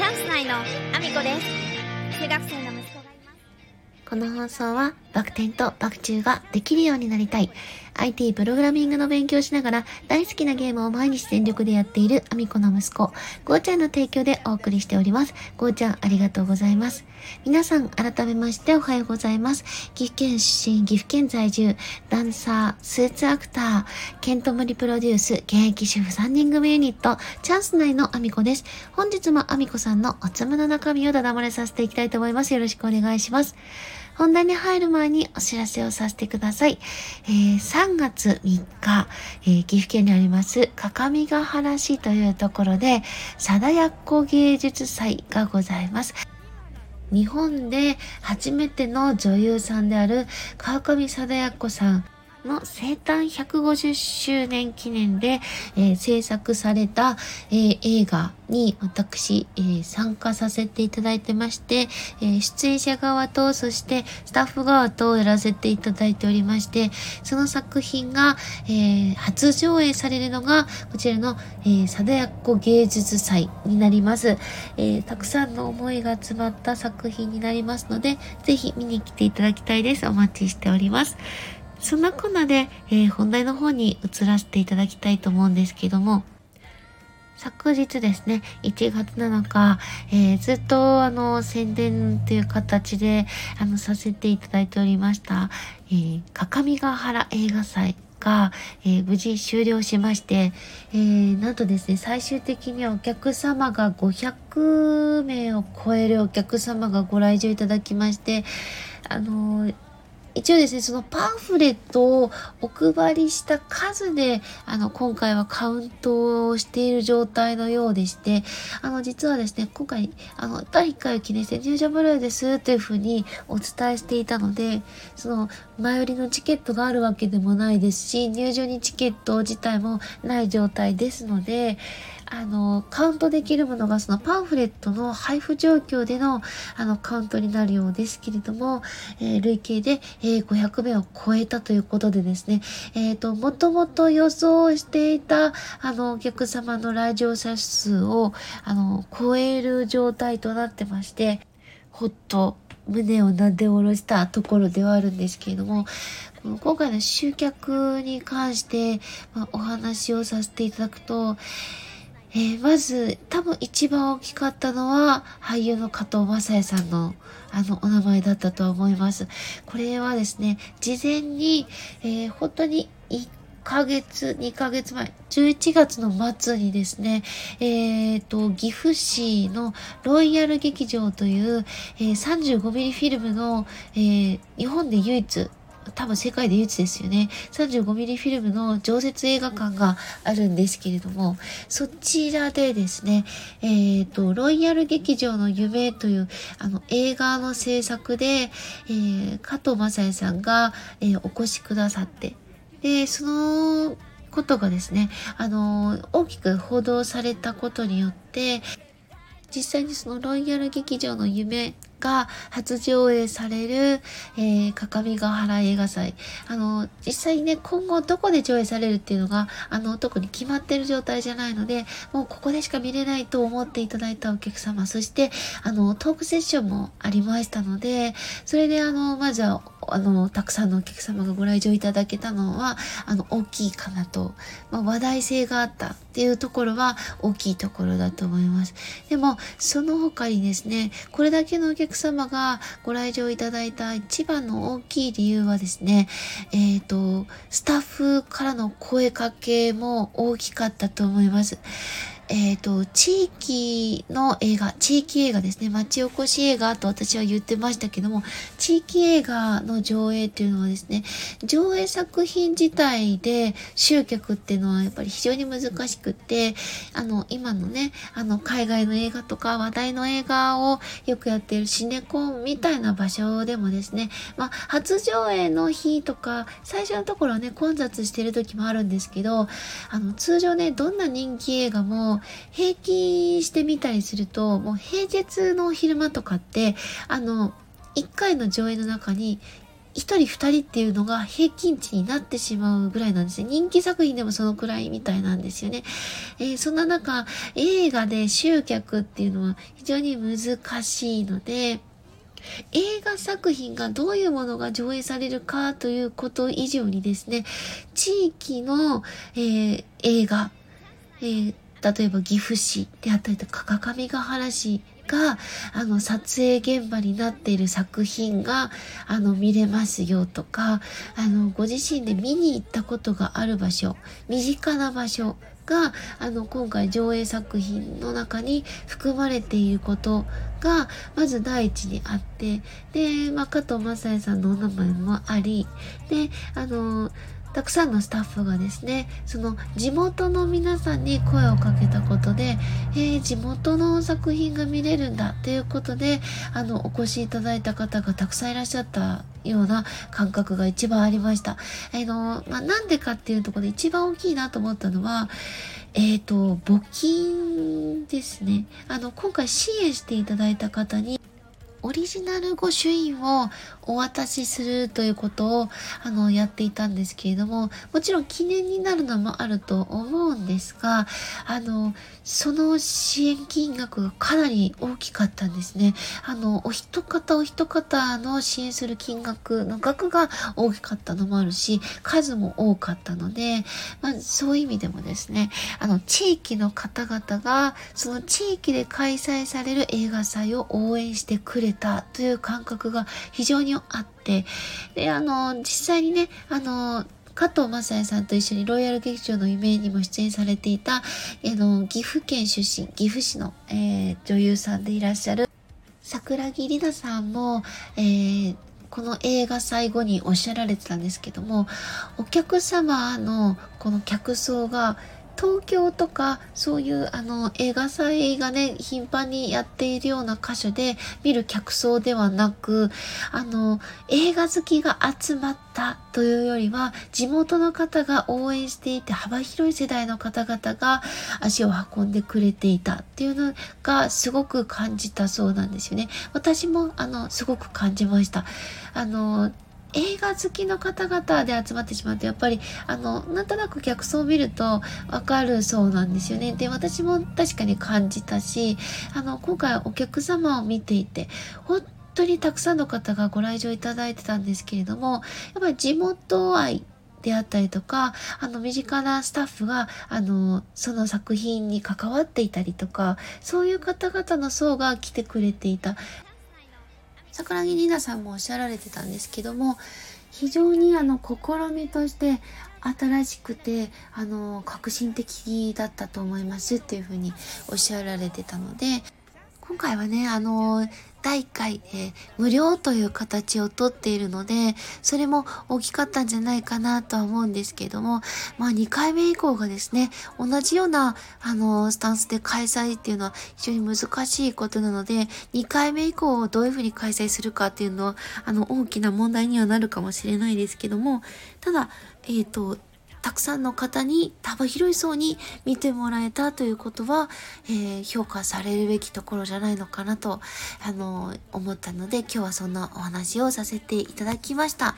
チャンス内のアミコです。中学生の息子がいます。この放送はバク転とバク宙ができるようになりたい。IT プログラミングの勉強しながら大好きなゲームを毎日全力でやっているアミコの息子、ゴーちゃんの提供でお送りしております。ゴーちゃんありがとうございます。皆さん改めましておはようございます。岐阜県出身、岐阜県在住、ダンサー、スーツアクター、ケントモリプロデュース、現役主婦3人組ユニット、チャンス内のアミコです。本日もアミコさんのおつむの中身をだだ漏れさせていきたいと思います。よろしくお願いします。本題に入る前にお知らせをさせてください。えー、3月3日、えー、岐阜県にありますかかみが原市というところで、貞奴芸術祭がございます。日本で初めての女優さんである川上貞奴さんの生誕150周年記念で、えー、制作された、えー、映画に私、えー、参加させていただいてまして、え出演者側とそしてスタッフ側とやらせていただいておりましてその作品が、え初上映されるのがこちらの、えー、貞子芸術祭になります、えたくさんの思いが詰まった作品になりますのでぜひ見に来ていただきたいです。お待ちしております。そんなこんなで、えー、本題の方に移らせていただきたいと思うんですけども、昨日ですね、1月7日、えー、ずっとあの宣伝という形であのさせていただいておりました、えー、各務原映画祭が、えー、無事終了しまして、えー、なんとですね、最終的にはお客様が500名を超えるお客様がご来場いただきまして、あのー一応ですね、そのパンフレットをお配りした数で、あの、今回はカウントをしている状態のようでして、あの、実はですね、今回、あの、第1回を記念して入場無料ですというふうにお伝えしていたので、その、前売りのチケットがあるわけでもないですし、入場にチケット自体もない状態ですので、あの、カウントできるものがそのパンフレットの配布状況でのあのカウントになるようですけれども、えー、累計で、えー、500名を超えたということでですね、えっ、ー、と、もともと予想していたあのお客様の来場者数をあの超える状態となってまして、ほっと胸をなで下ろしたところではあるんですけれども、今回の集客に関して、まあ、お話をさせていただくと、えー、まず、多分一番大きかったのは、俳優の加藤正也さんの、あの、お名前だったと思います。これはですね、事前に、えー、本当に1ヶ月、2ヶ月前、11月の末にですね、えっ、ー、と、岐阜市のロイヤル劇場という、えー、35mm フィルムの、えー、日本で唯一、多分世界で唯一ですよね。35mm フィルムの常設映画館があるんですけれども、そちらでですね、えっ、ー、と、ロイヤル劇場の夢というあの映画の制作で、えー、加藤正也さんが、えー、お越しくださって、で、そのことがですね、あの、大きく報道されたことによって、実際にそのロイヤル劇場の夢が初上映される、えー、各務原映画祭。あの、実際ね、今後どこで上映されるっていうのが、あの、特に決まってる状態じゃないので、もうここでしか見れないと思っていただいたお客様、そして、あの、トークセッションもありましたので、それであの、まずはあの、たくさんのお客様がご来場いただけたのは、あの、大きいかなと、まあ、話題性があったっていうところは大きいところだと思います。でも、その他にですね、これだけのお客様がご来場いただいた一番の大きい理由はですね、えっ、ー、と、スタッフからの声かけも大きかったと思います。えっ、ー、と、地域の映画、地域映画ですね。町おこし映画と私は言ってましたけども、地域映画の上映っていうのはですね、上映作品自体で集客っていうのはやっぱり非常に難しくって、あの、今のね、あの、海外の映画とか話題の映画をよくやっているシネコンみたいな場所でもですね、まあ、初上映の日とか、最初のところはね、混雑してる時もあるんですけど、あの、通常ね、どんな人気映画もも、平均してみたりすると、もう平日の昼間とかって、あの、1回の上映の中に1人2人っていうのが平均値になってしまうぐらいなんですね。人気作品でもそのくらいみたいなんですよね。えー、そんな中、映画で集客っていうのは非常に難しいので、映画作品がどういうものが上映されるかということ以上にですね、地域の、えー、映画、えー、例えば岐阜市であったりとか、各務原市が、あの、撮影現場になっている作品が、あの、見れますよとか、あの、ご自身で見に行ったことがある場所、身近な場所が、あの、今回上映作品の中に含まれていることが、まず第一にあって、で、まあ、加藤正也さんのお名前もあり、で、あの、たくさんのスタッフがですね、その地元の皆さんに声をかけたことで、えー、地元の作品が見れるんだということで、あの、お越しいただいた方がたくさんいらっしゃったような感覚が一番ありました。あの、まあ、なんでかっていうところで一番大きいなと思ったのは、えっ、ー、と、募金ですね。あの、今回支援していただいた方に、オリジナル御朱印をお渡しするということをあのやっていたんですけれどももちろん記念になるのもあると思うんですがあのその支援金額がかなり大きかったんですね。あのお一方お一方の支援する金額の額が大きかったのもあるし数も多かったので、まあ、そういう意味でもですねあの地域の方々がその地域で開催される映画祭を応援してくれたという感覚が非常にあって、で、あの、実際にね、あの、加藤正也さんと一緒にロイヤル劇場の夢にも出演されていた、あの、岐阜県出身、岐阜市の、えー、女優さんでいらっしゃる桜木里奈さんも、えー、この映画最後におっしゃられてたんですけども、お客様のこの客層が東京とかそういうあの映画祭がね頻繁にやっているような箇所で見る客層ではなくあの映画好きが集まったというよりは地元の方が応援していて幅広い世代の方々が足を運んでくれていたっていうのがすごく感じたそうなんですよね。私もあのすごく感じました。あの映画好きの方々で集まってしまうとやっぱりあのなんとなく客層を見るとわかるそうなんですよねで私も確かに感じたしあの今回お客様を見ていて本当にたくさんの方がご来場いただいてたんですけれどもやっぱり地元愛であったりとか、あの、身近なスタッフが、あの、その作品に関わっていたりとか、そういう方々の層が来てくれていた。桜木里奈さんもおっしゃられてたんですけども非常にあの試みとして新しくてあの革新的だったと思いますっていうふうにおっしゃられてたので今回はねあの第1回で無料という形をとっているので、それも大きかったんじゃないかなとは思うんですけども、まあ2回目以降がですね、同じようなあのスタンスで開催っていうのは非常に難しいことなので、2回目以降をどういうふうに開催するかっていうのは、あの大きな問題にはなるかもしれないですけども、ただ、えっ、と、たくさんの方に幅広い層に見てもらえたということは、えー、評価されるべきところじゃないのかなと、あの思ったので今日はそんなお話をさせていただきました。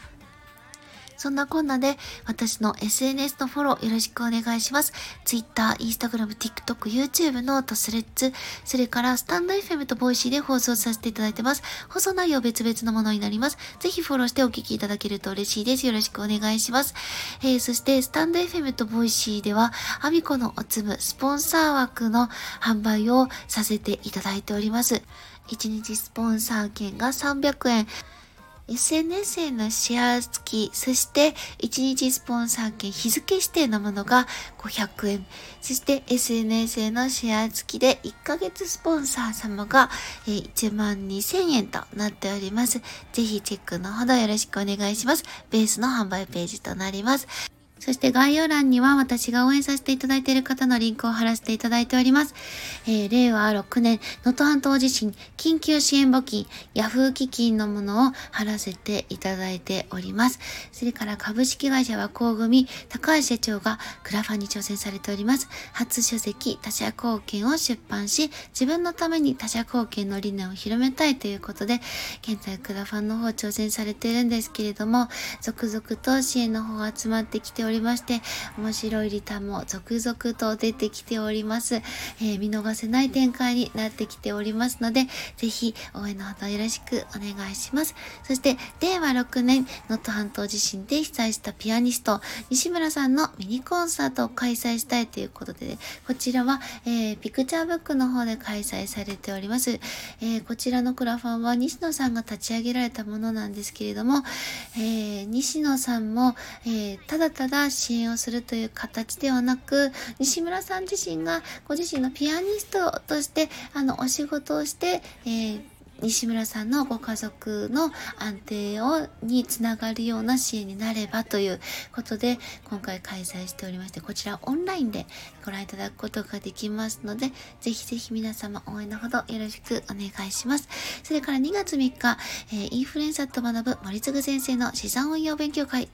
そんなこんなで私の SNS のフォローよろしくお願いします。Twitter、Instagram、TikTok、YouTube note、Threads、それからスタンド FM とボイシーで放送させていただいてます。放送内容別々のものになります。ぜひフォローしてお聞きいただけると嬉しいです。よろしくお願いします。えー、そしてスタンド FM とボイシーでは、アミコのおつむスポンサー枠の販売をさせていただいております。1日スポンサー券が300円。SNS へのシェア付き、そして1日スポンサー券日付指定のものが500円。そして SNS へのシェア付きで1ヶ月スポンサー様が1万2000円となっております。ぜひチェックのほどよろしくお願いします。ベースの販売ページとなります。そして概要欄には私が応援させていただいている方のリンクを貼らせていただいております。えー、令和6年、能登半島地震緊急支援募金、ヤフー基金のものを貼らせていただいております。それから株式会社は工組、高橋社長がクラファンに挑戦されております。初書籍、他者貢献を出版し、自分のために他者貢献の理念を広めたいということで、現在クラファンの方挑戦されているんですけれども、続々と支援の方が集まってきております。りまして、面白いリターンも続々と出てきております。えー、見逃せない展開になってきておりますので、ぜひ応援のほどよろしくお願いします。そして、令和6年、能登半島地震で被災したピアニスト、西村さんのミニコンサートを開催したいということで、こちらは、えー、ピクチャーブックの方で開催されております。えー、こちらのクラファンは西野さんが立ち上げられたものなんですけれども、えー、西野さんも、えただただ支援をするという形ではなく、西村さん自身がご自身のピアニストとして、あの、お仕事をして、えー西村さんのご家族の安定をにつながるような支援になればということで今回開催しておりましてこちらオンラインでご覧いただくことができますのでぜひぜひ皆様応援のほどよろしくお願いします。それから2月3日、えー、インフルエンサーと学ぶ森次先生の資産運用勉強会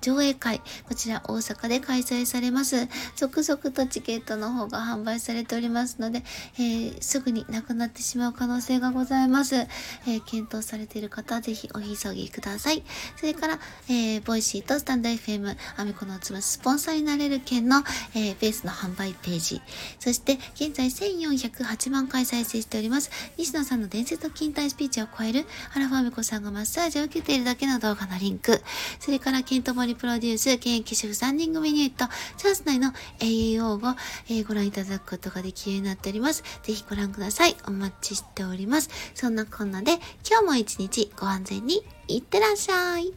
上映会、こちら大阪で開催されます。続々とチケットの方が販売されておりますので、えー、すぐになくなってしまう可能性がございます。えー、検討されている方はぜひお急ぎください。それから、えー、ボイシーとスタンド FM、アミコのつむスポンサーになれる権の、えベースの販売ページ、そして現在1408万回再生しております。西野さんの伝説の近大スピーチを超える、アラファミコさんがマッサージを受けているだけの動画のリンク、それからからケントモリプロデュース、現役主婦3人組ユニット、チャンス内の AAO を、えー、ご覧いただくことができるようになっております。ぜひご覧ください。お待ちしております。そんなこんなで、今日も一日ご安全にいってらっしゃい。